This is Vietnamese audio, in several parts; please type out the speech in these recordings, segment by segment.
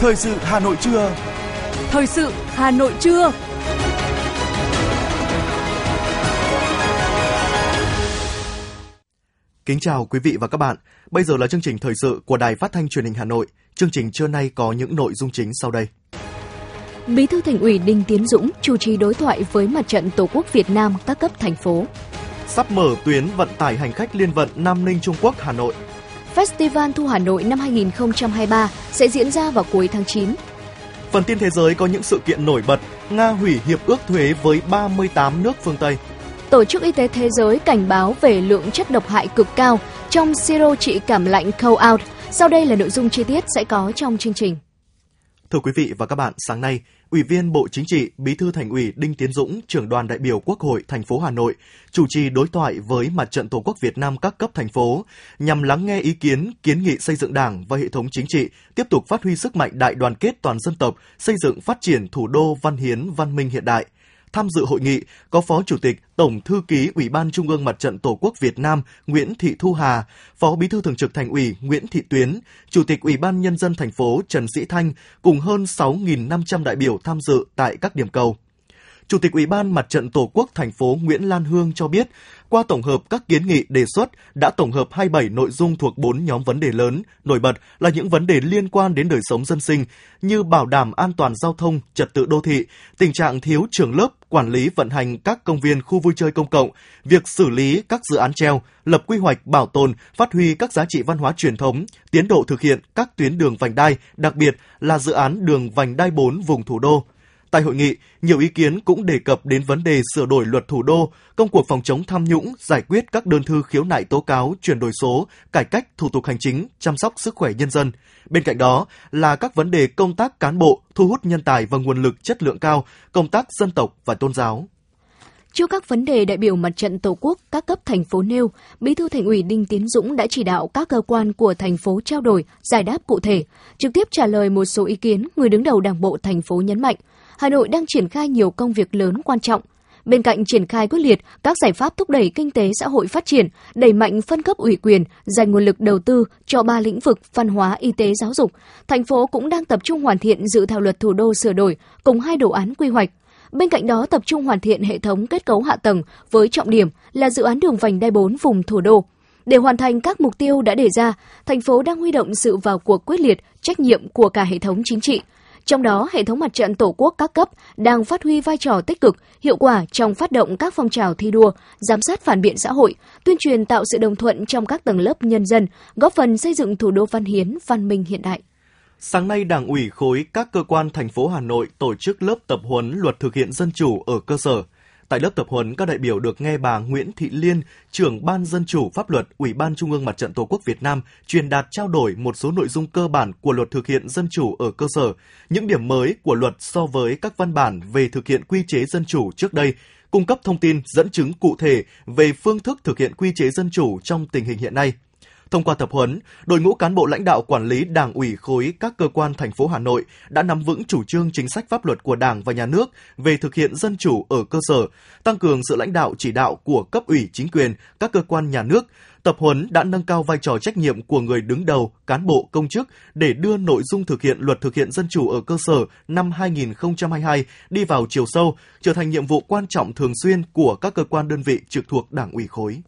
Thời sự Hà Nội trưa. Thời sự Hà Nội trưa. Kính chào quý vị và các bạn. Bây giờ là chương trình thời sự của Đài Phát thanh Truyền hình Hà Nội. Chương trình trưa nay có những nội dung chính sau đây. Bí thư Thành ủy Đinh Tiến Dũng chủ trì đối thoại với Mặt trận Tổ quốc Việt Nam các cấp thành phố. Sắp mở tuyến vận tải hành khách liên vận Nam Ninh Trung Quốc Hà Nội. Festival Thu Hà Nội năm 2023 sẽ diễn ra vào cuối tháng 9. Phần tin thế giới có những sự kiện nổi bật. Nga hủy hiệp ước thuế với 38 nước phương Tây. Tổ chức Y tế Thế giới cảnh báo về lượng chất độc hại cực cao trong siro trị cảm lạnh Cold Out. Sau đây là nội dung chi tiết sẽ có trong chương trình. Thưa quý vị và các bạn, sáng nay, Ủy viên Bộ Chính trị, Bí thư Thành ủy Đinh Tiến Dũng, trưởng đoàn đại biểu Quốc hội thành phố Hà Nội, chủ trì đối thoại với Mặt trận Tổ quốc Việt Nam các cấp thành phố nhằm lắng nghe ý kiến, kiến nghị xây dựng Đảng và hệ thống chính trị, tiếp tục phát huy sức mạnh đại đoàn kết toàn dân tộc, xây dựng phát triển thủ đô văn hiến văn minh hiện đại – Tham dự hội nghị có Phó Chủ tịch Tổng Thư ký Ủy ban Trung ương Mặt trận Tổ quốc Việt Nam Nguyễn Thị Thu Hà, Phó Bí thư Thường trực Thành ủy Nguyễn Thị Tuyến, Chủ tịch Ủy ban Nhân dân thành phố Trần Sĩ Thanh cùng hơn 6.500 đại biểu tham dự tại các điểm cầu. Chủ tịch Ủy ban Mặt trận Tổ quốc thành phố Nguyễn Lan Hương cho biết, qua tổng hợp các kiến nghị đề xuất đã tổng hợp 27 nội dung thuộc 4 nhóm vấn đề lớn, nổi bật là những vấn đề liên quan đến đời sống dân sinh như bảo đảm an toàn giao thông, trật tự đô thị, tình trạng thiếu trường lớp, quản lý vận hành các công viên khu vui chơi công cộng, việc xử lý các dự án treo, lập quy hoạch bảo tồn, phát huy các giá trị văn hóa truyền thống, tiến độ thực hiện các tuyến đường vành đai, đặc biệt là dự án đường vành đai 4 vùng thủ đô, Tại hội nghị, nhiều ý kiến cũng đề cập đến vấn đề sửa đổi luật thủ đô, công cuộc phòng chống tham nhũng, giải quyết các đơn thư khiếu nại tố cáo, chuyển đổi số, cải cách thủ tục hành chính, chăm sóc sức khỏe nhân dân. Bên cạnh đó là các vấn đề công tác cán bộ, thu hút nhân tài và nguồn lực chất lượng cao, công tác dân tộc và tôn giáo. Trước các vấn đề đại biểu mặt trận Tổ quốc các cấp thành phố nêu, Bí thư Thành ủy Đinh Tiến Dũng đã chỉ đạo các cơ quan của thành phố trao đổi, giải đáp cụ thể, trực tiếp trả lời một số ý kiến người đứng đầu Đảng bộ thành phố nhấn mạnh – Hà Nội đang triển khai nhiều công việc lớn quan trọng. Bên cạnh triển khai quyết liệt các giải pháp thúc đẩy kinh tế xã hội phát triển, đẩy mạnh phân cấp ủy quyền, dành nguồn lực đầu tư cho ba lĩnh vực văn hóa, y tế, giáo dục, thành phố cũng đang tập trung hoàn thiện dự thảo luật thủ đô sửa đổi cùng hai đồ án quy hoạch. Bên cạnh đó tập trung hoàn thiện hệ thống kết cấu hạ tầng với trọng điểm là dự án đường vành đai 4 vùng thủ đô. Để hoàn thành các mục tiêu đã đề ra, thành phố đang huy động sự vào cuộc quyết liệt, trách nhiệm của cả hệ thống chính trị, trong đó, hệ thống mặt trận Tổ quốc các cấp đang phát huy vai trò tích cực, hiệu quả trong phát động các phong trào thi đua, giám sát phản biện xã hội, tuyên truyền tạo sự đồng thuận trong các tầng lớp nhân dân, góp phần xây dựng thủ đô văn hiến, văn minh hiện đại. Sáng nay, Đảng ủy khối các cơ quan thành phố Hà Nội tổ chức lớp tập huấn luật thực hiện dân chủ ở cơ sở – Tại lớp tập huấn, các đại biểu được nghe bà Nguyễn Thị Liên, trưởng Ban Dân chủ Pháp luật Ủy ban Trung ương Mặt trận Tổ quốc Việt Nam truyền đạt trao đổi một số nội dung cơ bản của luật thực hiện dân chủ ở cơ sở, những điểm mới của luật so với các văn bản về thực hiện quy chế dân chủ trước đây, cung cấp thông tin dẫn chứng cụ thể về phương thức thực hiện quy chế dân chủ trong tình hình hiện nay – Thông qua tập huấn, đội ngũ cán bộ lãnh đạo quản lý Đảng ủy khối các cơ quan thành phố Hà Nội đã nắm vững chủ trương chính sách pháp luật của Đảng và Nhà nước về thực hiện dân chủ ở cơ sở, tăng cường sự lãnh đạo chỉ đạo của cấp ủy chính quyền, các cơ quan nhà nước, tập huấn đã nâng cao vai trò trách nhiệm của người đứng đầu, cán bộ, công chức để đưa nội dung thực hiện luật thực hiện dân chủ ở cơ sở năm 2022 đi vào chiều sâu, trở thành nhiệm vụ quan trọng thường xuyên của các cơ quan đơn vị trực thuộc Đảng ủy khối.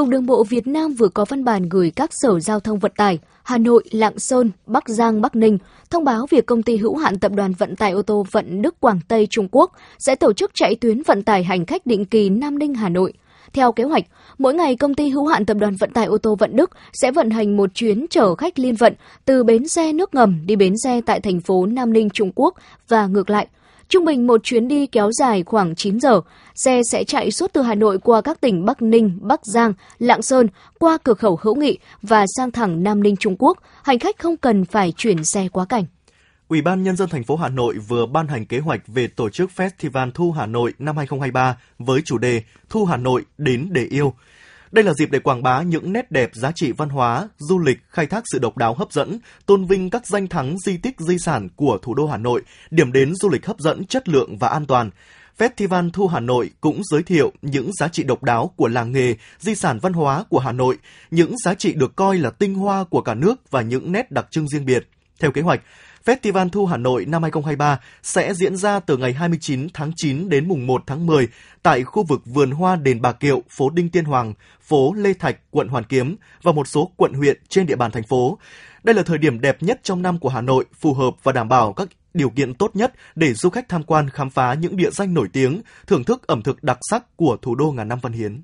Cục Đường bộ Việt Nam vừa có văn bản gửi các sở giao thông vận tải Hà Nội, Lạng Sơn, Bắc Giang, Bắc Ninh thông báo việc công ty hữu hạn tập đoàn vận tải ô tô Vận Đức Quảng Tây Trung Quốc sẽ tổ chức chạy tuyến vận tải hành khách định kỳ Nam Ninh Hà Nội. Theo kế hoạch, mỗi ngày công ty hữu hạn tập đoàn vận tải ô tô Vận Đức sẽ vận hành một chuyến chở khách liên vận từ bến xe nước ngầm đi bến xe tại thành phố Nam Ninh Trung Quốc và ngược lại – Trung bình một chuyến đi kéo dài khoảng 9 giờ, xe sẽ chạy suốt từ Hà Nội qua các tỉnh Bắc Ninh, Bắc Giang, Lạng Sơn, qua cửa khẩu Hữu Nghị và sang thẳng Nam Ninh Trung Quốc. Hành khách không cần phải chuyển xe quá cảnh. Ủy ban Nhân dân thành phố Hà Nội vừa ban hành kế hoạch về tổ chức Festival Thu Hà Nội năm 2023 với chủ đề Thu Hà Nội đến để yêu – đây là dịp để quảng bá những nét đẹp giá trị văn hóa, du lịch, khai thác sự độc đáo hấp dẫn, tôn vinh các danh thắng di tích di sản của thủ đô Hà Nội, điểm đến du lịch hấp dẫn, chất lượng và an toàn. Festival Thu Hà Nội cũng giới thiệu những giá trị độc đáo của làng nghề, di sản văn hóa của Hà Nội, những giá trị được coi là tinh hoa của cả nước và những nét đặc trưng riêng biệt. Theo kế hoạch, Festival Thu Hà Nội năm 2023 sẽ diễn ra từ ngày 29 tháng 9 đến mùng 1 tháng 10 tại khu vực vườn hoa đền Bà Kiệu, phố Đinh Tiên Hoàng, phố Lê Thạch, quận Hoàn Kiếm và một số quận huyện trên địa bàn thành phố. Đây là thời điểm đẹp nhất trong năm của Hà Nội, phù hợp và đảm bảo các điều kiện tốt nhất để du khách tham quan khám phá những địa danh nổi tiếng, thưởng thức ẩm thực đặc sắc của thủ đô ngàn năm văn hiến.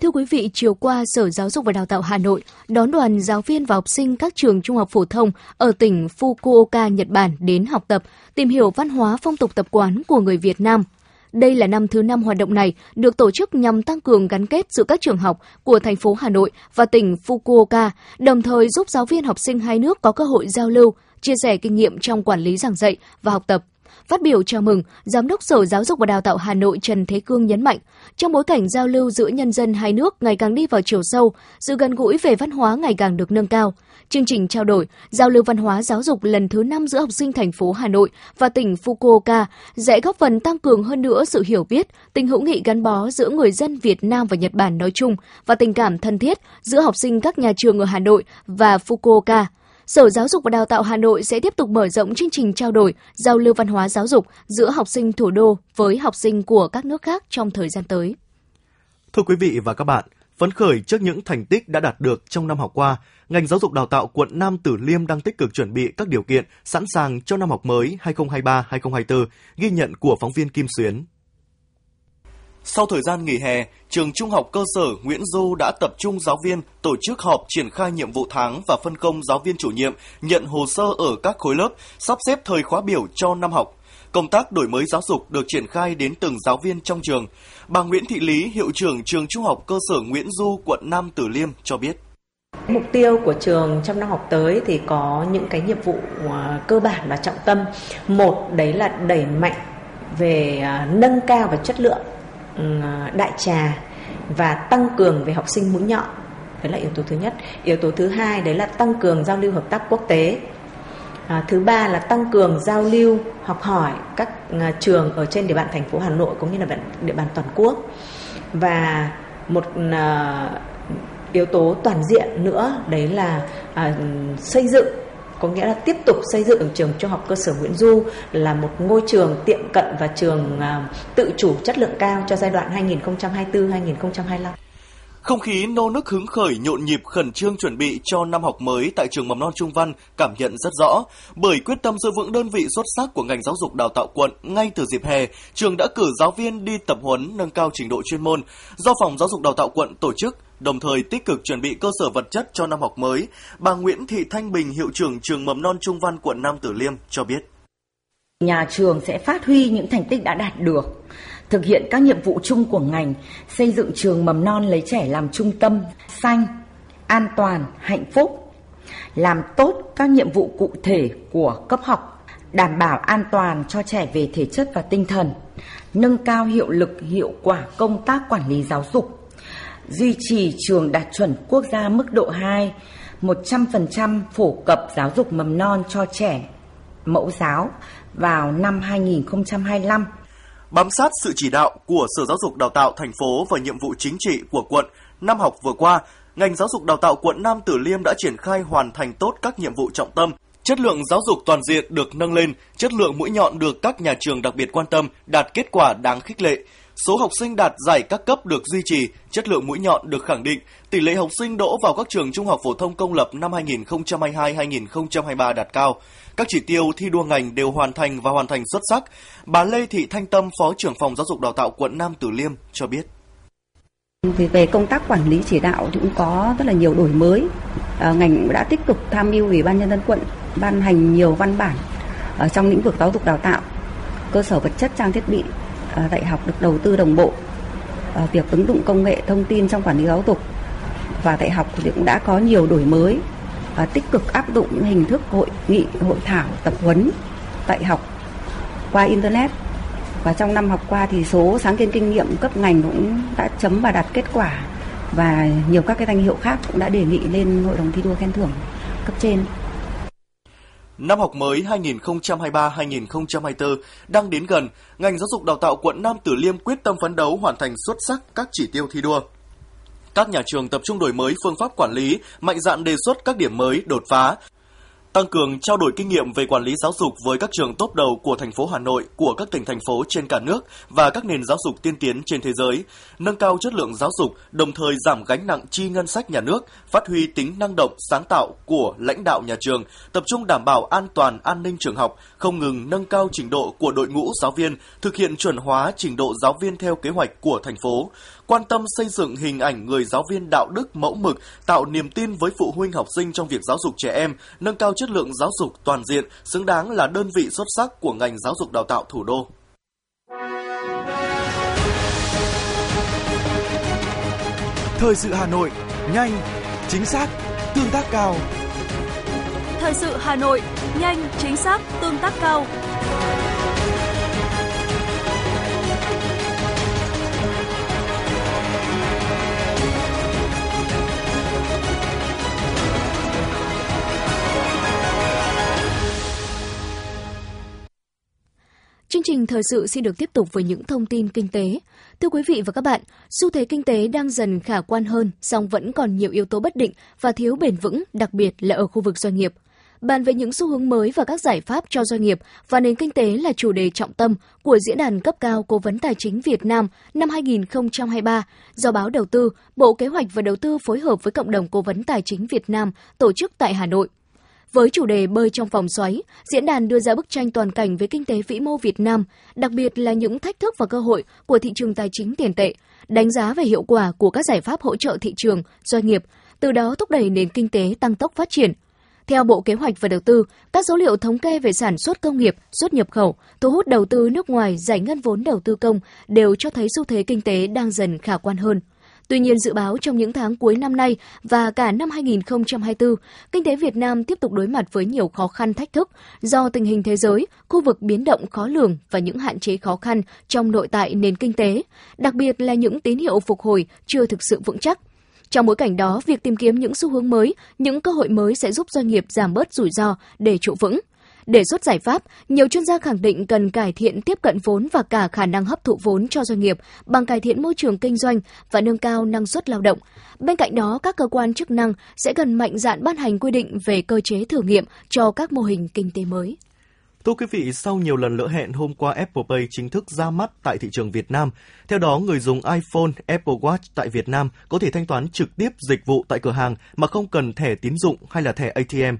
Thưa quý vị, chiều qua, Sở Giáo dục và Đào tạo Hà Nội đón đoàn giáo viên và học sinh các trường trung học phổ thông ở tỉnh Fukuoka, Nhật Bản đến học tập, tìm hiểu văn hóa phong tục tập quán của người Việt Nam. Đây là năm thứ năm hoạt động này được tổ chức nhằm tăng cường gắn kết giữa các trường học của thành phố Hà Nội và tỉnh Fukuoka, đồng thời giúp giáo viên học sinh hai nước có cơ hội giao lưu, chia sẻ kinh nghiệm trong quản lý giảng dạy và học tập. Phát biểu chào mừng, Giám đốc Sở Giáo dục và Đào tạo Hà Nội Trần Thế Cương nhấn mạnh, trong bối cảnh giao lưu giữa nhân dân hai nước ngày càng đi vào chiều sâu, sự gần gũi về văn hóa ngày càng được nâng cao. Chương trình trao đổi, giao lưu văn hóa giáo dục lần thứ 5 giữa học sinh thành phố Hà Nội và tỉnh Fukuoka sẽ góp phần tăng cường hơn nữa sự hiểu biết, tình hữu nghị gắn bó giữa người dân Việt Nam và Nhật Bản nói chung và tình cảm thân thiết giữa học sinh các nhà trường ở Hà Nội và Fukuoka. Sở Giáo dục và Đào tạo Hà Nội sẽ tiếp tục mở rộng chương trình trao đổi, giao lưu văn hóa giáo dục giữa học sinh thủ đô với học sinh của các nước khác trong thời gian tới. Thưa quý vị và các bạn, phấn khởi trước những thành tích đã đạt được trong năm học qua, ngành giáo dục đào tạo quận Nam Tử Liêm đang tích cực chuẩn bị các điều kiện sẵn sàng cho năm học mới 2023-2024, ghi nhận của phóng viên Kim Xuyến. Sau thời gian nghỉ hè, trường Trung học cơ sở Nguyễn Du đã tập trung giáo viên tổ chức họp triển khai nhiệm vụ tháng và phân công giáo viên chủ nhiệm nhận hồ sơ ở các khối lớp, sắp xếp thời khóa biểu cho năm học. Công tác đổi mới giáo dục được triển khai đến từng giáo viên trong trường. Bà Nguyễn Thị Lý, hiệu trưởng trường Trung học cơ sở Nguyễn Du, quận Nam Tử Liêm cho biết. Mục tiêu của trường trong năm học tới thì có những cái nhiệm vụ à, cơ bản và trọng tâm. Một đấy là đẩy mạnh về à, nâng cao và chất lượng Ừ, à, đại trà và tăng cường về học sinh mũi nhọn. Đấy là yếu tố thứ nhất. Yếu tố thứ hai đấy là tăng cường giao lưu hợp tác quốc tế. À, thứ ba là tăng cường giao lưu học hỏi các à, trường ở trên địa bàn thành phố Hà Nội cũng như là địa bàn toàn quốc. Và một à, yếu tố toàn diện nữa đấy là à, xây dựng có nghĩa là tiếp tục xây dựng trường trung học cơ sở Nguyễn Du là một ngôi trường tiệm cận và trường à, tự chủ chất lượng cao cho giai đoạn 2024-2025. Không khí nô nức hứng khởi nhộn nhịp khẩn trương chuẩn bị cho năm học mới tại trường mầm non Trung Văn cảm nhận rất rõ. Bởi quyết tâm giữ vững đơn vị xuất sắc của ngành giáo dục đào tạo quận, ngay từ dịp hè, trường đã cử giáo viên đi tập huấn nâng cao trình độ chuyên môn do phòng giáo dục đào tạo quận tổ chức đồng thời tích cực chuẩn bị cơ sở vật chất cho năm học mới. Bà Nguyễn Thị Thanh Bình, hiệu trưởng trường mầm non Trung Văn quận Nam Tử Liêm cho biết. Nhà trường sẽ phát huy những thành tích đã đạt được, thực hiện các nhiệm vụ chung của ngành, xây dựng trường mầm non lấy trẻ làm trung tâm, xanh, an toàn, hạnh phúc, làm tốt các nhiệm vụ cụ thể của cấp học, đảm bảo an toàn cho trẻ về thể chất và tinh thần, nâng cao hiệu lực hiệu quả công tác quản lý giáo dục, duy trì trường đạt chuẩn quốc gia mức độ 2, 100% phổ cập giáo dục mầm non cho trẻ mẫu giáo vào năm 2025. Bám sát sự chỉ đạo của Sở Giáo dục Đào tạo thành phố và nhiệm vụ chính trị của quận, năm học vừa qua, ngành giáo dục đào tạo quận Nam Tử Liêm đã triển khai hoàn thành tốt các nhiệm vụ trọng tâm. Chất lượng giáo dục toàn diện được nâng lên, chất lượng mũi nhọn được các nhà trường đặc biệt quan tâm, đạt kết quả đáng khích lệ. Số học sinh đạt giải các cấp được duy trì, chất lượng mũi nhọn được khẳng định, tỷ lệ học sinh đỗ vào các trường trung học phổ thông công lập năm 2022-2023 đạt cao. Các chỉ tiêu thi đua ngành đều hoàn thành và hoàn thành xuất sắc. Bà Lê Thị Thanh Tâm, Phó trưởng phòng giáo dục đào tạo quận Nam Từ Liêm cho biết. Thì về công tác quản lý chỉ đạo thì cũng có rất là nhiều đổi mới. À, ngành cũng đã tích cực tham mưu Ủy ban nhân dân quận ban hành nhiều văn bản ở trong lĩnh vực giáo dục đào tạo, cơ sở vật chất trang thiết bị À, dạy học được đầu tư đồng bộ à, việc ứng dụng công nghệ thông tin trong quản lý giáo dục và dạy học thì cũng đã có nhiều đổi mới và tích cực áp dụng những hình thức hội nghị hội thảo tập huấn dạy học qua internet. Và trong năm học qua thì số sáng kiến kinh nghiệm cấp ngành cũng đã chấm và đạt kết quả và nhiều các cái danh hiệu khác cũng đã đề nghị lên hội đồng thi đua khen thưởng cấp trên. Năm học mới 2023-2024 đang đến gần, ngành giáo dục đào tạo quận Nam Tử Liêm quyết tâm phấn đấu hoàn thành xuất sắc các chỉ tiêu thi đua. Các nhà trường tập trung đổi mới phương pháp quản lý, mạnh dạn đề xuất các điểm mới, đột phá tăng cường trao đổi kinh nghiệm về quản lý giáo dục với các trường tốt đầu của thành phố Hà Nội, của các tỉnh thành phố trên cả nước và các nền giáo dục tiên tiến trên thế giới, nâng cao chất lượng giáo dục, đồng thời giảm gánh nặng chi ngân sách nhà nước, phát huy tính năng động, sáng tạo của lãnh đạo nhà trường, tập trung đảm bảo an toàn an ninh trường học, không ngừng nâng cao trình độ của đội ngũ giáo viên, thực hiện chuẩn hóa trình độ giáo viên theo kế hoạch của thành phố, quan tâm xây dựng hình ảnh người giáo viên đạo đức mẫu mực, tạo niềm tin với phụ huynh học sinh trong việc giáo dục trẻ em, nâng cao chất lượng giáo dục toàn diện, xứng đáng là đơn vị xuất sắc của ngành giáo dục đào tạo thủ đô. Thời sự Hà Nội, nhanh, chính xác, tương tác cao. Thời sự Hà Nội, nhanh, chính xác, tương tác cao. Chương trình thời sự xin được tiếp tục với những thông tin kinh tế. Thưa quý vị và các bạn, xu thế kinh tế đang dần khả quan hơn, song vẫn còn nhiều yếu tố bất định và thiếu bền vững, đặc biệt là ở khu vực doanh nghiệp. Bàn về những xu hướng mới và các giải pháp cho doanh nghiệp và nền kinh tế là chủ đề trọng tâm của diễn đàn cấp cao Cố vấn Tài chính Việt Nam năm 2023 do báo Đầu tư, Bộ Kế hoạch và Đầu tư phối hợp với Cộng đồng Cố vấn Tài chính Việt Nam tổ chức tại Hà Nội. Với chủ đề bơi trong vòng xoáy, diễn đàn đưa ra bức tranh toàn cảnh về kinh tế vĩ mô Việt Nam, đặc biệt là những thách thức và cơ hội của thị trường tài chính tiền tệ, đánh giá về hiệu quả của các giải pháp hỗ trợ thị trường, doanh nghiệp, từ đó thúc đẩy nền kinh tế tăng tốc phát triển. Theo Bộ Kế hoạch và Đầu tư, các dấu liệu thống kê về sản xuất công nghiệp, xuất nhập khẩu, thu hút đầu tư nước ngoài, giải ngân vốn đầu tư công đều cho thấy xu thế kinh tế đang dần khả quan hơn. Tuy nhiên, dự báo trong những tháng cuối năm nay và cả năm 2024, kinh tế Việt Nam tiếp tục đối mặt với nhiều khó khăn thách thức do tình hình thế giới, khu vực biến động khó lường và những hạn chế khó khăn trong nội tại nền kinh tế, đặc biệt là những tín hiệu phục hồi chưa thực sự vững chắc. Trong bối cảnh đó, việc tìm kiếm những xu hướng mới, những cơ hội mới sẽ giúp doanh nghiệp giảm bớt rủi ro để trụ vững. Đề xuất giải pháp, nhiều chuyên gia khẳng định cần cải thiện tiếp cận vốn và cả khả năng hấp thụ vốn cho doanh nghiệp bằng cải thiện môi trường kinh doanh và nâng cao năng suất lao động. Bên cạnh đó, các cơ quan chức năng sẽ cần mạnh dạn ban hành quy định về cơ chế thử nghiệm cho các mô hình kinh tế mới. Thưa quý vị, sau nhiều lần lỡ hẹn, hôm qua Apple Pay chính thức ra mắt tại thị trường Việt Nam. Theo đó, người dùng iPhone, Apple Watch tại Việt Nam có thể thanh toán trực tiếp dịch vụ tại cửa hàng mà không cần thẻ tín dụng hay là thẻ ATM.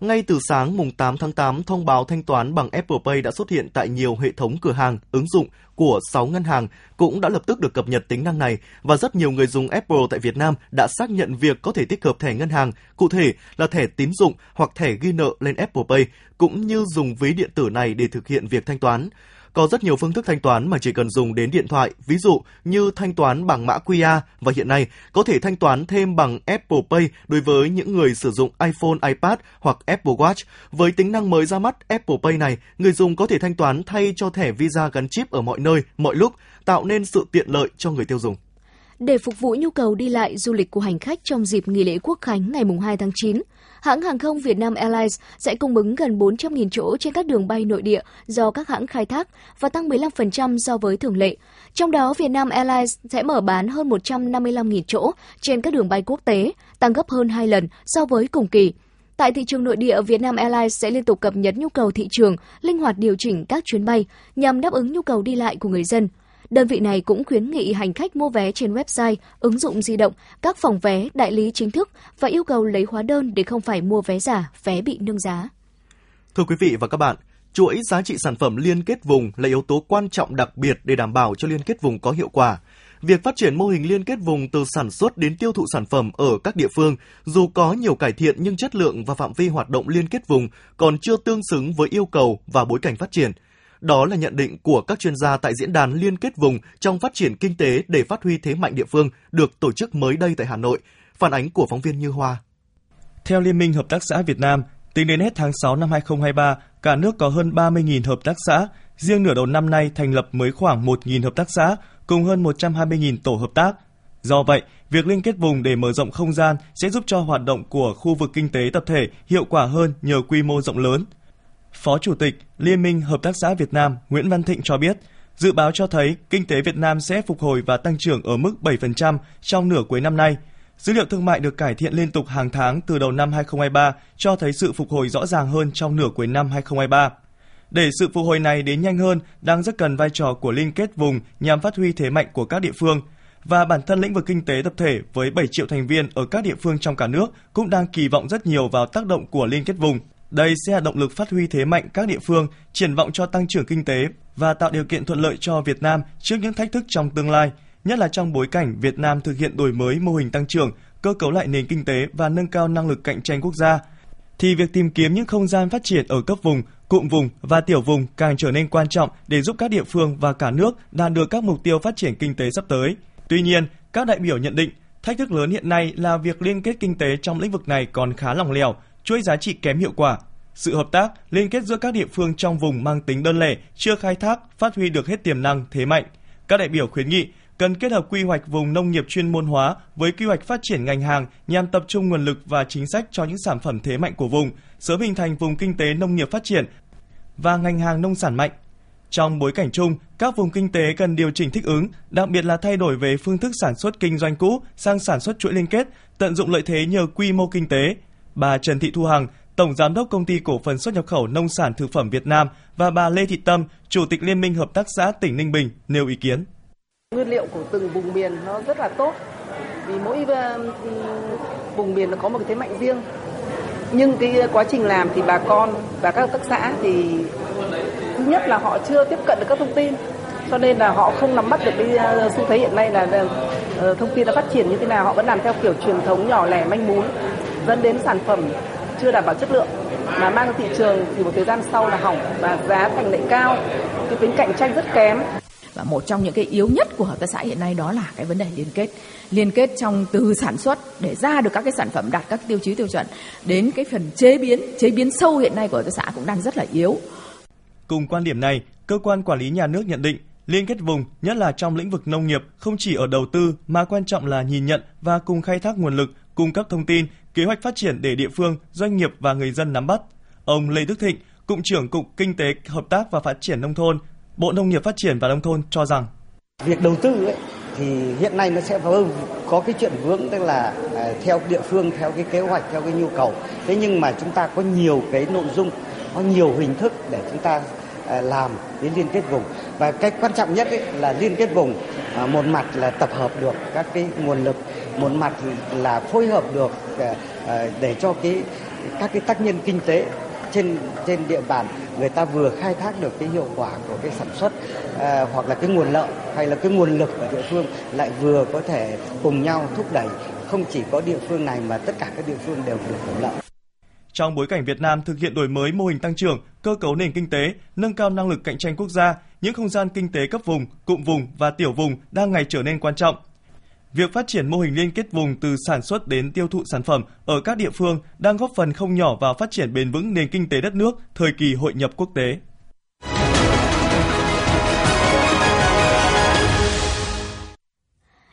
Ngay từ sáng mùng 8 tháng 8, thông báo thanh toán bằng Apple Pay đã xuất hiện tại nhiều hệ thống cửa hàng, ứng dụng của 6 ngân hàng cũng đã lập tức được cập nhật tính năng này và rất nhiều người dùng Apple tại Việt Nam đã xác nhận việc có thể tích hợp thẻ ngân hàng, cụ thể là thẻ tín dụng hoặc thẻ ghi nợ lên Apple Pay, cũng như dùng ví điện tử này để thực hiện việc thanh toán. Có rất nhiều phương thức thanh toán mà chỉ cần dùng đến điện thoại, ví dụ như thanh toán bằng mã QR và hiện nay có thể thanh toán thêm bằng Apple Pay đối với những người sử dụng iPhone, iPad hoặc Apple Watch. Với tính năng mới ra mắt Apple Pay này, người dùng có thể thanh toán thay cho thẻ Visa gắn chip ở mọi nơi, mọi lúc, tạo nên sự tiện lợi cho người tiêu dùng. Để phục vụ nhu cầu đi lại du lịch của hành khách trong dịp nghỉ lễ quốc khánh ngày 2 tháng 9, hãng hàng không Việt Nam Airlines sẽ cung ứng gần 400.000 chỗ trên các đường bay nội địa do các hãng khai thác và tăng 15% so với thường lệ. Trong đó, Việt Nam Airlines sẽ mở bán hơn 155.000 chỗ trên các đường bay quốc tế, tăng gấp hơn 2 lần so với cùng kỳ. Tại thị trường nội địa, Việt Nam Airlines sẽ liên tục cập nhật nhu cầu thị trường, linh hoạt điều chỉnh các chuyến bay nhằm đáp ứng nhu cầu đi lại của người dân. Đơn vị này cũng khuyến nghị hành khách mua vé trên website, ứng dụng di động, các phòng vé, đại lý chính thức và yêu cầu lấy hóa đơn để không phải mua vé giả, vé bị nâng giá. Thưa quý vị và các bạn, chuỗi giá trị sản phẩm liên kết vùng là yếu tố quan trọng đặc biệt để đảm bảo cho liên kết vùng có hiệu quả. Việc phát triển mô hình liên kết vùng từ sản xuất đến tiêu thụ sản phẩm ở các địa phương, dù có nhiều cải thiện nhưng chất lượng và phạm vi hoạt động liên kết vùng còn chưa tương xứng với yêu cầu và bối cảnh phát triển – đó là nhận định của các chuyên gia tại diễn đàn liên kết vùng trong phát triển kinh tế để phát huy thế mạnh địa phương được tổ chức mới đây tại Hà Nội. Phản ánh của phóng viên Như Hoa. Theo Liên minh Hợp tác xã Việt Nam, tính đến hết tháng 6 năm 2023, cả nước có hơn 30.000 hợp tác xã. Riêng nửa đầu năm nay thành lập mới khoảng 1.000 hợp tác xã cùng hơn 120.000 tổ hợp tác. Do vậy, việc liên kết vùng để mở rộng không gian sẽ giúp cho hoạt động của khu vực kinh tế tập thể hiệu quả hơn nhờ quy mô rộng lớn – Phó Chủ tịch Liên minh Hợp tác xã Việt Nam Nguyễn Văn Thịnh cho biết, dự báo cho thấy kinh tế Việt Nam sẽ phục hồi và tăng trưởng ở mức 7% trong nửa cuối năm nay. Dữ liệu thương mại được cải thiện liên tục hàng tháng từ đầu năm 2023 cho thấy sự phục hồi rõ ràng hơn trong nửa cuối năm 2023. Để sự phục hồi này đến nhanh hơn, đang rất cần vai trò của liên kết vùng nhằm phát huy thế mạnh của các địa phương. Và bản thân lĩnh vực kinh tế tập thể với 7 triệu thành viên ở các địa phương trong cả nước cũng đang kỳ vọng rất nhiều vào tác động của liên kết vùng. Đây sẽ là động lực phát huy thế mạnh các địa phương, triển vọng cho tăng trưởng kinh tế và tạo điều kiện thuận lợi cho Việt Nam trước những thách thức trong tương lai, nhất là trong bối cảnh Việt Nam thực hiện đổi mới mô hình tăng trưởng, cơ cấu lại nền kinh tế và nâng cao năng lực cạnh tranh quốc gia thì việc tìm kiếm những không gian phát triển ở cấp vùng, cụm vùng và tiểu vùng càng trở nên quan trọng để giúp các địa phương và cả nước đạt được các mục tiêu phát triển kinh tế sắp tới. Tuy nhiên, các đại biểu nhận định thách thức lớn hiện nay là việc liên kết kinh tế trong lĩnh vực này còn khá lỏng lẻo, chuỗi giá trị kém hiệu quả. Sự hợp tác, liên kết giữa các địa phương trong vùng mang tính đơn lẻ, chưa khai thác, phát huy được hết tiềm năng, thế mạnh. Các đại biểu khuyến nghị cần kết hợp quy hoạch vùng nông nghiệp chuyên môn hóa với quy hoạch phát triển ngành hàng nhằm tập trung nguồn lực và chính sách cho những sản phẩm thế mạnh của vùng, sớm hình thành vùng kinh tế nông nghiệp phát triển và ngành hàng nông sản mạnh. Trong bối cảnh chung, các vùng kinh tế cần điều chỉnh thích ứng, đặc biệt là thay đổi về phương thức sản xuất kinh doanh cũ sang sản xuất chuỗi liên kết, tận dụng lợi thế nhờ quy mô kinh tế. Bà Trần Thị Thu Hằng, Tổng Giám đốc Công ty Cổ phần xuất nhập khẩu Nông sản Thực phẩm Việt Nam và bà Lê Thị Tâm, Chủ tịch Liên minh Hợp tác xã tỉnh Ninh Bình nêu ý kiến. Nguyên liệu của từng vùng miền nó rất là tốt vì mỗi ờ, vùng miền nó có một cái thế mạnh riêng. Nhưng cái quá trình làm thì bà con và các hợp tác xã thì thứ nhất là họ chưa tiếp cận được các thông tin cho nên là họ không nắm bắt được cái ờ, xu thế hiện nay là ờ, thông tin đã phát triển như thế nào họ vẫn làm theo kiểu truyền thống nhỏ lẻ manh mún dẫn đến sản phẩm chưa đảm bảo chất lượng mà mang ra thị trường thì một thời gian sau là hỏng và giá thành lại cao. Cái tính cạnh tranh rất kém. Và một trong những cái yếu nhất của hợp tác xã hiện nay đó là cái vấn đề liên kết. Liên kết trong từ sản xuất để ra được các cái sản phẩm đạt các tiêu chí tiêu chuẩn đến cái phần chế biến chế biến sâu hiện nay của hợp tác xã cũng đang rất là yếu. Cùng quan điểm này cơ quan quản lý nhà nước nhận định liên kết vùng nhất là trong lĩnh vực nông nghiệp không chỉ ở đầu tư mà quan trọng là nhìn nhận và cùng khai thác nguồn lực cung cấp thông tin kế hoạch phát triển để địa phương doanh nghiệp và người dân nắm bắt. Ông lê đức thịnh cụm trưởng cục kinh tế hợp tác và phát triển nông thôn Bộ Nông nghiệp Phát triển và Nông thôn cho rằng việc đầu tư ấy, thì hiện nay nó sẽ có, có cái chuyện vướng tức là à, theo địa phương theo cái kế hoạch theo cái nhu cầu. Thế nhưng mà chúng ta có nhiều cái nội dung có nhiều hình thức để chúng ta à, làm đến liên kết vùng. Và cái quan trọng nhất ấy là liên kết vùng à, một mặt là tập hợp được các cái nguồn lực một mặt là phối hợp được ờ, ờ, để cho cái các cái tác nhân kinh tế trên trên địa bàn người ta vừa khai thác được cái hiệu quả của cái sản xuất à, hoặc là cái nguồn lợi hay là cái nguồn lực ở địa phương lại vừa có thể cùng nhau thúc đẩy không chỉ có địa phương này mà tất cả các địa phương đều được hưởng lợi. Trong bối cảnh Việt Nam thực hiện đổi mới mô hình tăng trưởng, cơ cấu nền kinh tế, nâng cao năng lực cạnh tranh quốc gia, những không gian kinh tế cấp vùng, cụm vùng và tiểu vùng đang ngày trở nên quan trọng. Việc phát triển mô hình liên kết vùng từ sản xuất đến tiêu thụ sản phẩm ở các địa phương đang góp phần không nhỏ vào phát triển bền vững nền kinh tế đất nước thời kỳ hội nhập quốc tế.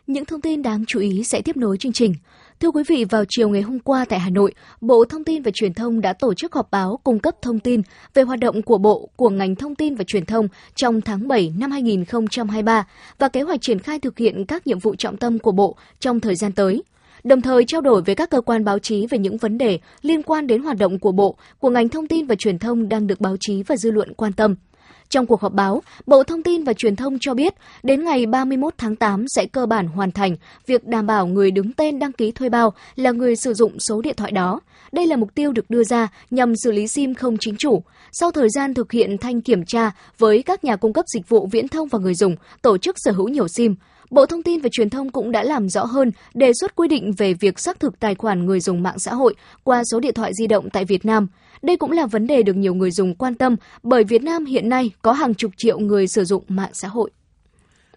Những thông tin đáng chú ý sẽ tiếp nối chương trình. Thưa quý vị, vào chiều ngày hôm qua tại Hà Nội, Bộ Thông tin và Truyền thông đã tổ chức họp báo cung cấp thông tin về hoạt động của Bộ, của ngành thông tin và truyền thông trong tháng 7 năm 2023 và kế hoạch triển khai thực hiện các nhiệm vụ trọng tâm của Bộ trong thời gian tới đồng thời trao đổi với các cơ quan báo chí về những vấn đề liên quan đến hoạt động của Bộ, của ngành thông tin và truyền thông đang được báo chí và dư luận quan tâm. Trong cuộc họp báo, Bộ Thông tin và Truyền thông cho biết đến ngày 31 tháng 8 sẽ cơ bản hoàn thành việc đảm bảo người đứng tên đăng ký thuê bao là người sử dụng số điện thoại đó. Đây là mục tiêu được đưa ra nhằm xử lý SIM không chính chủ. Sau thời gian thực hiện thanh kiểm tra với các nhà cung cấp dịch vụ viễn thông và người dùng, tổ chức sở hữu nhiều SIM, Bộ Thông tin và Truyền thông cũng đã làm rõ hơn đề xuất quy định về việc xác thực tài khoản người dùng mạng xã hội qua số điện thoại di động tại Việt Nam – đây cũng là vấn đề được nhiều người dùng quan tâm bởi Việt Nam hiện nay có hàng chục triệu người sử dụng mạng xã hội.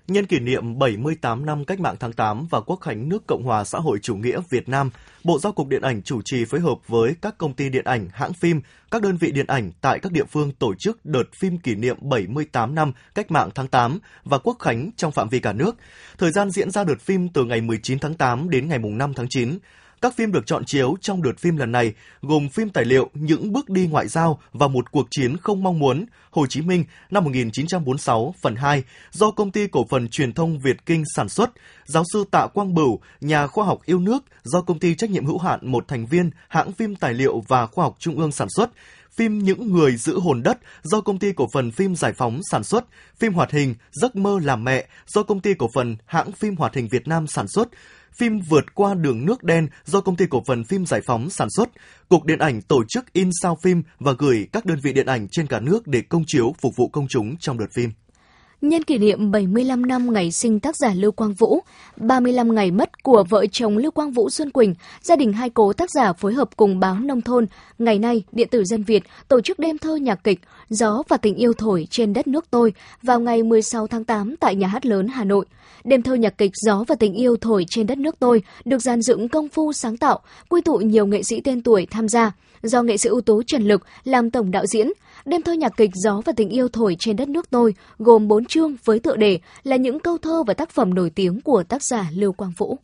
Nhân kỷ niệm 78 năm Cách mạng tháng 8 và Quốc khánh nước Cộng hòa xã hội chủ nghĩa Việt Nam, Bộ Giao cục Điện ảnh chủ trì phối hợp với các công ty điện ảnh, hãng phim, các đơn vị điện ảnh tại các địa phương tổ chức đợt phim kỷ niệm 78 năm Cách mạng tháng 8 và Quốc khánh trong phạm vi cả nước. Thời gian diễn ra đợt phim từ ngày 19 tháng 8 đến ngày 5 tháng 9. Các phim được chọn chiếu trong đợt phim lần này gồm phim tài liệu Những bước đi ngoại giao và một cuộc chiến không mong muốn Hồ Chí Minh năm 1946 phần 2 do công ty cổ phần truyền thông Việt Kinh sản xuất, giáo sư Tạ Quang Bửu, nhà khoa học yêu nước do công ty trách nhiệm hữu hạn một thành viên hãng phim tài liệu và khoa học trung ương sản xuất, phim Những người giữ hồn đất do công ty cổ phần phim Giải phóng sản xuất, phim hoạt hình Giấc mơ làm mẹ do công ty cổ phần hãng phim hoạt hình Việt Nam sản xuất, phim Vượt qua đường nước đen do công ty cổ phần phim Giải phóng sản xuất. Cục Điện ảnh tổ chức in sao phim và gửi các đơn vị điện ảnh trên cả nước để công chiếu phục vụ công chúng trong đợt phim. Nhân kỷ niệm 75 năm ngày sinh tác giả Lưu Quang Vũ, 35 ngày mất của vợ chồng Lưu Quang Vũ Xuân Quỳnh, gia đình hai cố tác giả phối hợp cùng báo Nông thôn, ngày nay Điện tử Dân Việt tổ chức đêm thơ nhạc kịch Gió và tình yêu thổi trên đất nước tôi vào ngày 16 tháng 8 tại Nhà hát lớn Hà Nội. Đêm thơ nhạc kịch Gió và tình yêu thổi trên đất nước tôi được dàn dựng công phu sáng tạo, quy tụ nhiều nghệ sĩ tên tuổi tham gia, do nghệ sĩ ưu tú Trần Lực làm tổng đạo diễn. Đêm thơ nhạc kịch Gió và tình yêu thổi trên đất nước tôi gồm 4 chương với tựa đề là những câu thơ và tác phẩm nổi tiếng của tác giả Lưu Quang Vũ.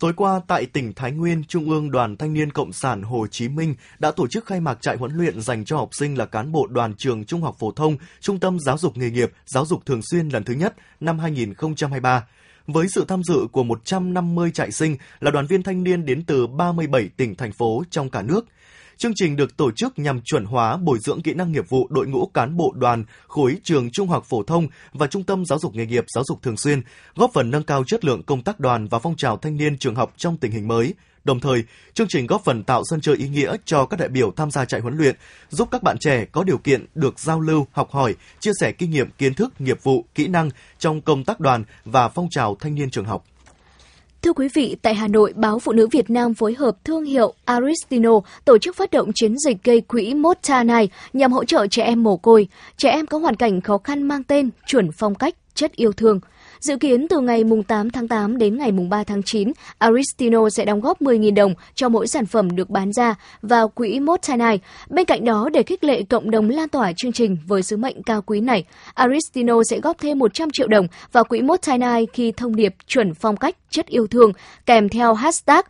Tối qua tại tỉnh Thái Nguyên, Trung ương Đoàn Thanh niên Cộng sản Hồ Chí Minh đã tổ chức khai mạc trại huấn luyện dành cho học sinh là cán bộ đoàn trường Trung học phổ thông, Trung tâm Giáo dục nghề nghiệp, Giáo dục thường xuyên lần thứ nhất năm 2023 với sự tham dự của 150 trại sinh là đoàn viên thanh niên đến từ 37 tỉnh thành phố trong cả nước – Chương trình được tổ chức nhằm chuẩn hóa bồi dưỡng kỹ năng nghiệp vụ đội ngũ cán bộ đoàn khối trường trung học phổ thông và trung tâm giáo dục nghề nghiệp giáo dục thường xuyên, góp phần nâng cao chất lượng công tác đoàn và phong trào thanh niên trường học trong tình hình mới. Đồng thời, chương trình góp phần tạo sân chơi ý nghĩa cho các đại biểu tham gia trại huấn luyện, giúp các bạn trẻ có điều kiện được giao lưu, học hỏi, chia sẻ kinh nghiệm, kiến thức, nghiệp vụ, kỹ năng trong công tác đoàn và phong trào thanh niên trường học. Thưa quý vị, tại Hà Nội, Báo Phụ nữ Việt Nam phối hợp thương hiệu Aristino tổ chức phát động chiến dịch gây quỹ Mota này nhằm hỗ trợ trẻ em mồ côi, trẻ em có hoàn cảnh khó khăn mang tên chuẩn phong cách, chất yêu thương. Dự kiến từ ngày 8 tháng 8 đến ngày 3 tháng 9, Aristino sẽ đóng góp 10.000 đồng cho mỗi sản phẩm được bán ra vào quỹ Motanai. Bên cạnh đó, để khích lệ cộng đồng lan tỏa chương trình với sứ mệnh cao quý này, Aristino sẽ góp thêm 100 triệu đồng vào quỹ Motanai khi thông điệp chuẩn phong cách chất yêu thương kèm theo hashtag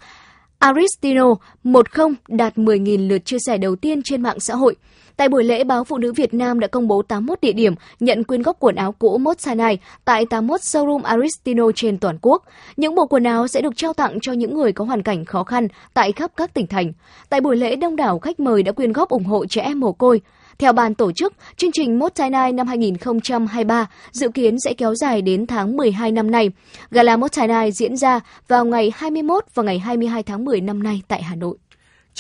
Aristino 10 đạt 10.000 lượt chia sẻ đầu tiên trên mạng xã hội. Tại buổi lễ, báo Phụ nữ Việt Nam đã công bố 81 địa điểm nhận quyên góp quần áo cũ Mốt Sinai tại 81 showroom Aristino trên toàn quốc. Những bộ quần áo sẽ được trao tặng cho những người có hoàn cảnh khó khăn tại khắp các tỉnh thành. Tại buổi lễ, đông đảo khách mời đã quyên góp ủng hộ trẻ em mồ côi. Theo ban tổ chức, chương trình Mốt Night năm 2023 dự kiến sẽ kéo dài đến tháng 12 năm nay. Gala Mốt Night diễn ra vào ngày 21 và ngày 22 tháng 10 năm nay tại Hà Nội.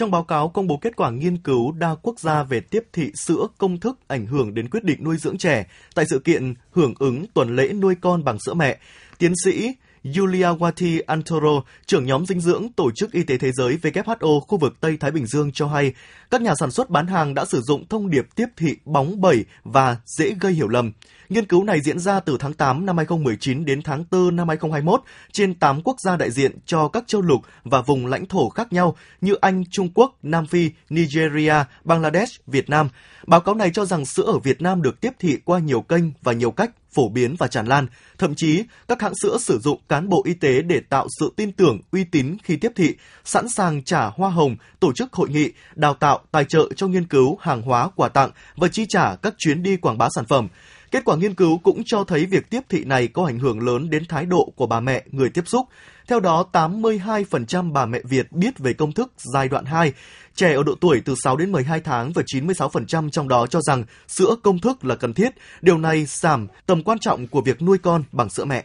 Trong báo cáo công bố kết quả nghiên cứu đa quốc gia về tiếp thị sữa công thức ảnh hưởng đến quyết định nuôi dưỡng trẻ tại sự kiện hưởng ứng tuần lễ nuôi con bằng sữa mẹ, tiến sĩ Yulia Wati Antoro, trưởng nhóm dinh dưỡng Tổ chức Y tế Thế giới WHO khu vực Tây Thái Bình Dương cho hay, các nhà sản xuất bán hàng đã sử dụng thông điệp tiếp thị bóng bẩy và dễ gây hiểu lầm. Nghiên cứu này diễn ra từ tháng 8 năm 2019 đến tháng 4 năm 2021 trên 8 quốc gia đại diện cho các châu lục và vùng lãnh thổ khác nhau như Anh, Trung Quốc, Nam Phi, Nigeria, Bangladesh, Việt Nam. Báo cáo này cho rằng sữa ở Việt Nam được tiếp thị qua nhiều kênh và nhiều cách phổ biến và tràn lan. Thậm chí, các hãng sữa sử dụng cán bộ y tế để tạo sự tin tưởng, uy tín khi tiếp thị, sẵn sàng trả hoa hồng, tổ chức hội nghị, đào tạo, tài trợ cho nghiên cứu, hàng hóa, quà tặng và chi trả các chuyến đi quảng bá sản phẩm. Kết quả nghiên cứu cũng cho thấy việc tiếp thị này có ảnh hưởng lớn đến thái độ của bà mẹ, người tiếp xúc. Theo đó, 82% bà mẹ Việt biết về công thức giai đoạn 2, trẻ ở độ tuổi từ 6 đến 12 tháng và 96% trong đó cho rằng sữa công thức là cần thiết. Điều này giảm tầm quan trọng của việc nuôi con bằng sữa mẹ.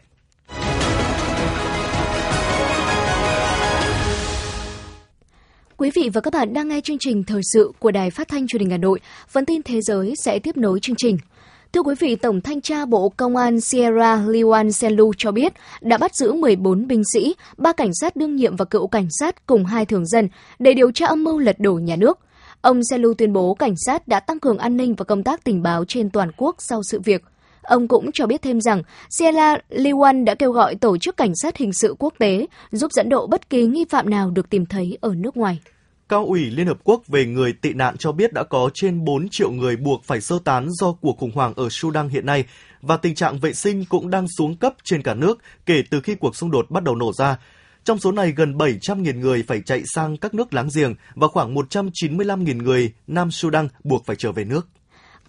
Quý vị và các bạn đang nghe chương trình thời sự của Đài Phát thanh Truyền hình Hà Nội. Phần tin thế giới sẽ tiếp nối chương trình. Thưa quý vị, Tổng thanh tra Bộ Công an Sierra Leone Senlu cho biết đã bắt giữ 14 binh sĩ, ba cảnh sát đương nhiệm và cựu cảnh sát cùng hai thường dân để điều tra âm mưu lật đổ nhà nước. Ông Senlu tuyên bố cảnh sát đã tăng cường an ninh và công tác tình báo trên toàn quốc sau sự việc. Ông cũng cho biết thêm rằng Sierra Leone đã kêu gọi tổ chức cảnh sát hình sự quốc tế giúp dẫn độ bất kỳ nghi phạm nào được tìm thấy ở nước ngoài. Cao ủy Liên Hợp Quốc về người tị nạn cho biết đã có trên 4 triệu người buộc phải sơ tán do cuộc khủng hoảng ở Sudan hiện nay và tình trạng vệ sinh cũng đang xuống cấp trên cả nước kể từ khi cuộc xung đột bắt đầu nổ ra. Trong số này, gần 700.000 người phải chạy sang các nước láng giềng và khoảng 195.000 người Nam Sudan buộc phải trở về nước.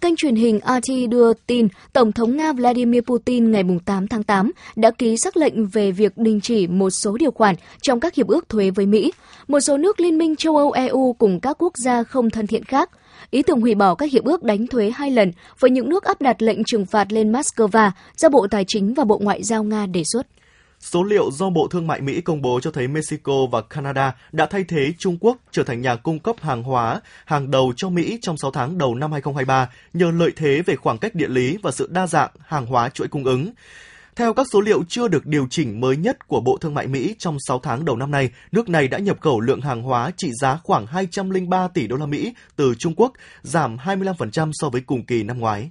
Kênh truyền hình RT đưa tin Tổng thống Nga Vladimir Putin ngày 8 tháng 8 đã ký sắc lệnh về việc đình chỉ một số điều khoản trong các hiệp ước thuế với Mỹ. Một số nước Liên minh châu Âu EU cùng các quốc gia không thân thiện khác ý tưởng hủy bỏ các hiệp ước đánh thuế hai lần với những nước áp đặt lệnh trừng phạt lên Moscow do Bộ Tài chính và Bộ Ngoại giao Nga đề xuất. Số liệu do Bộ Thương mại Mỹ công bố cho thấy Mexico và Canada đã thay thế Trung Quốc trở thành nhà cung cấp hàng hóa hàng đầu cho Mỹ trong 6 tháng đầu năm 2023 nhờ lợi thế về khoảng cách địa lý và sự đa dạng hàng hóa chuỗi cung ứng. Theo các số liệu chưa được điều chỉnh mới nhất của Bộ Thương mại Mỹ trong 6 tháng đầu năm nay, nước này đã nhập khẩu lượng hàng hóa trị giá khoảng 203 tỷ đô la Mỹ từ Trung Quốc, giảm 25% so với cùng kỳ năm ngoái.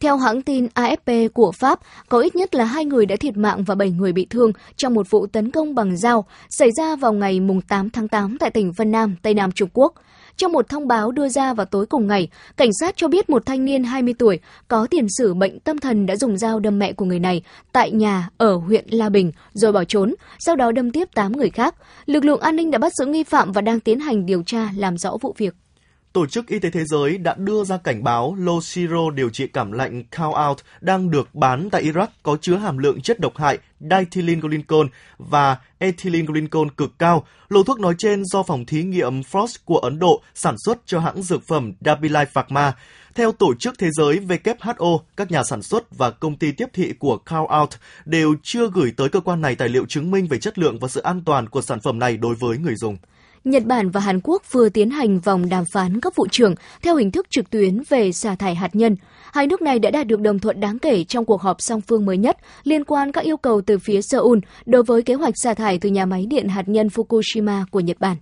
Theo hãng tin AFP của Pháp, có ít nhất là hai người đã thiệt mạng và 7 người bị thương trong một vụ tấn công bằng dao xảy ra vào ngày 8 tháng 8 tại tỉnh Vân Nam, Tây Nam Trung Quốc. Trong một thông báo đưa ra vào tối cùng ngày, cảnh sát cho biết một thanh niên 20 tuổi có tiền sử bệnh tâm thần đã dùng dao đâm mẹ của người này tại nhà ở huyện La Bình rồi bỏ trốn, sau đó đâm tiếp 8 người khác. Lực lượng an ninh đã bắt giữ nghi phạm và đang tiến hành điều tra làm rõ vụ việc. Tổ chức Y tế Thế giới đã đưa ra cảnh báo lô siro điều trị cảm lạnh Cowout Out đang được bán tại Iraq có chứa hàm lượng chất độc hại Dithylenglycol và ethylene cực cao. Lô thuốc nói trên do phòng thí nghiệm Frost của Ấn Độ sản xuất cho hãng dược phẩm Dabilai Pharma. Theo Tổ chức Thế giới WHO, các nhà sản xuất và công ty tiếp thị của Cowout Out đều chưa gửi tới cơ quan này tài liệu chứng minh về chất lượng và sự an toàn của sản phẩm này đối với người dùng. Nhật Bản và Hàn Quốc vừa tiến hành vòng đàm phán cấp vụ trưởng theo hình thức trực tuyến về xả thải hạt nhân. Hai nước này đã đạt được đồng thuận đáng kể trong cuộc họp song phương mới nhất liên quan các yêu cầu từ phía Seoul đối với kế hoạch xả thải từ nhà máy điện hạt nhân Fukushima của Nhật Bản.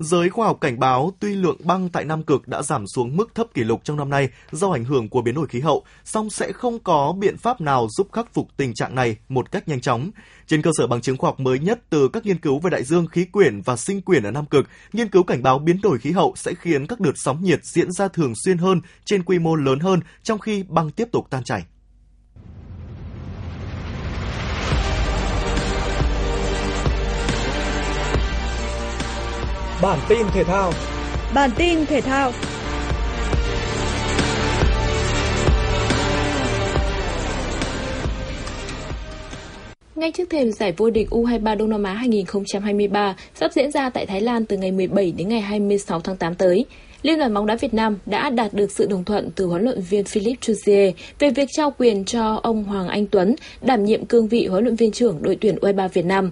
Giới khoa học cảnh báo tuy lượng băng tại Nam Cực đã giảm xuống mức thấp kỷ lục trong năm nay do ảnh hưởng của biến đổi khí hậu, song sẽ không có biện pháp nào giúp khắc phục tình trạng này một cách nhanh chóng. Trên cơ sở bằng chứng khoa học mới nhất từ các nghiên cứu về đại dương khí quyển và sinh quyển ở Nam Cực, nghiên cứu cảnh báo biến đổi khí hậu sẽ khiến các đợt sóng nhiệt diễn ra thường xuyên hơn trên quy mô lớn hơn trong khi băng tiếp tục tan chảy. Bản tin thể thao. Bản tin thể thao. Ngay trước thềm giải vô địch U23 Đông Nam Á 2023 sắp diễn ra tại Thái Lan từ ngày 17 đến ngày 26 tháng 8 tới, Liên đoàn bóng đá Việt Nam đã đạt được sự đồng thuận từ huấn luyện viên Philippe Chuzier về việc trao quyền cho ông Hoàng Anh Tuấn đảm nhiệm cương vị huấn luyện viên trưởng đội tuyển U23 Việt Nam.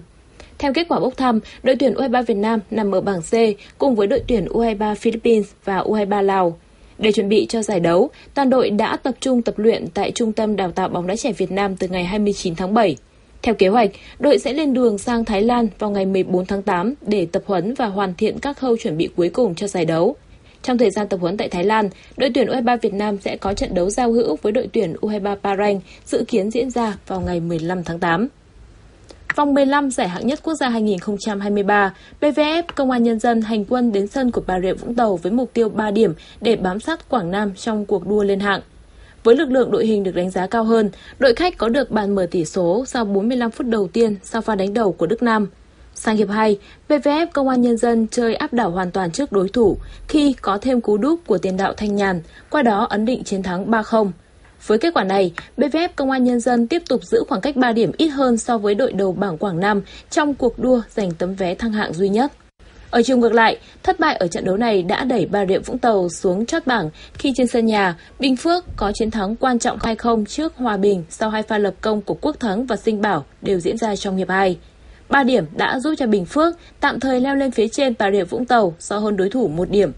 Theo kết quả bốc thăm, đội tuyển U23 Việt Nam nằm ở bảng C cùng với đội tuyển U23 Philippines và U23 Lào. Để chuẩn bị cho giải đấu, toàn đội đã tập trung tập luyện tại Trung tâm Đào tạo bóng đá trẻ Việt Nam từ ngày 29 tháng 7. Theo kế hoạch, đội sẽ lên đường sang Thái Lan vào ngày 14 tháng 8 để tập huấn và hoàn thiện các khâu chuẩn bị cuối cùng cho giải đấu. Trong thời gian tập huấn tại Thái Lan, đội tuyển U23 Việt Nam sẽ có trận đấu giao hữu với đội tuyển U23 Bahrain dự kiến diễn ra vào ngày 15 tháng 8. Vòng 15 giải hạng nhất quốc gia 2023, PVF Công an Nhân dân hành quân đến sân của Bà Rịa Vũng Tàu với mục tiêu 3 điểm để bám sát Quảng Nam trong cuộc đua lên hạng. Với lực lượng đội hình được đánh giá cao hơn, đội khách có được bàn mở tỷ số sau 45 phút đầu tiên sau pha đánh đầu của Đức Nam. Sang hiệp 2, VVF Công an Nhân dân chơi áp đảo hoàn toàn trước đối thủ khi có thêm cú đúp của tiền đạo Thanh Nhàn, qua đó ấn định chiến thắng 3-0. Với kết quả này, BVF Công an Nhân dân tiếp tục giữ khoảng cách 3 điểm ít hơn so với đội đầu bảng Quảng Nam trong cuộc đua giành tấm vé thăng hạng duy nhất. Ở chiều ngược lại, thất bại ở trận đấu này đã đẩy Bà Rịa Vũng Tàu xuống chót bảng khi trên sân nhà, Bình Phước có chiến thắng quan trọng 2-0 trước Hòa Bình sau hai pha lập công của Quốc Thắng và Sinh Bảo đều diễn ra trong hiệp 2. 3 điểm đã giúp cho Bình Phước tạm thời leo lên phía trên Bà Rịa Vũng Tàu sau hơn đối thủ một điểm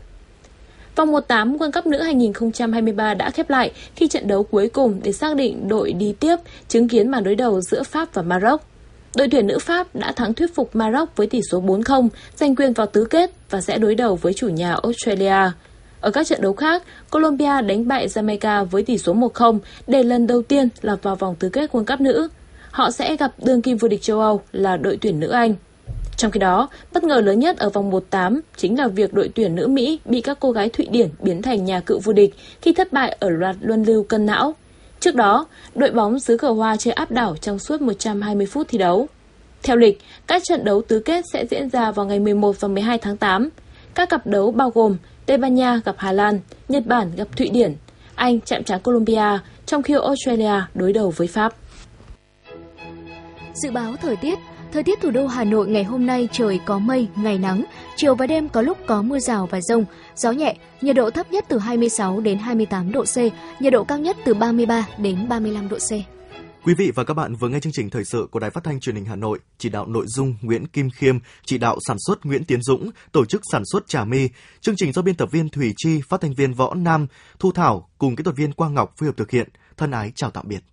Vòng 18 World Cup nữ 2023 đã khép lại khi trận đấu cuối cùng để xác định đội đi tiếp chứng kiến màn đối đầu giữa Pháp và Maroc. Đội tuyển nữ Pháp đã thắng thuyết phục Maroc với tỷ số 4-0, giành quyền vào tứ kết và sẽ đối đầu với chủ nhà Australia. Ở các trận đấu khác, Colombia đánh bại Jamaica với tỷ số 1-0 để lần đầu tiên lọt vào vòng tứ kết World Cup nữ. Họ sẽ gặp đương kim vô địch châu Âu là đội tuyển nữ Anh. Trong khi đó, bất ngờ lớn nhất ở vòng 1-8 chính là việc đội tuyển nữ Mỹ bị các cô gái Thụy Điển biến thành nhà cựu vô địch khi thất bại ở loạt luân lưu cân não. Trước đó, đội bóng xứ cờ hoa chơi áp đảo trong suốt 120 phút thi đấu. Theo lịch, các trận đấu tứ kết sẽ diễn ra vào ngày 11 và 12 tháng 8. Các cặp đấu bao gồm Tây Ban Nha gặp Hà Lan, Nhật Bản gặp Thụy Điển, Anh chạm trán Colombia, trong khi Australia đối đầu với Pháp. Dự báo thời tiết Thời tiết thủ đô Hà Nội ngày hôm nay trời có mây, ngày nắng, chiều và đêm có lúc có mưa rào và rông, gió nhẹ, nhiệt độ thấp nhất từ 26 đến 28 độ C, nhiệt độ cao nhất từ 33 đến 35 độ C. Quý vị và các bạn vừa nghe chương trình thời sự của Đài Phát thanh Truyền hình Hà Nội, chỉ đạo nội dung Nguyễn Kim Khiêm, chỉ đạo sản xuất Nguyễn Tiến Dũng, tổ chức sản xuất Trà My. Chương trình do biên tập viên Thủy Chi, phát thanh viên Võ Nam, Thu Thảo cùng kỹ thuật viên Quang Ngọc phối hợp thực hiện. Thân ái chào tạm biệt.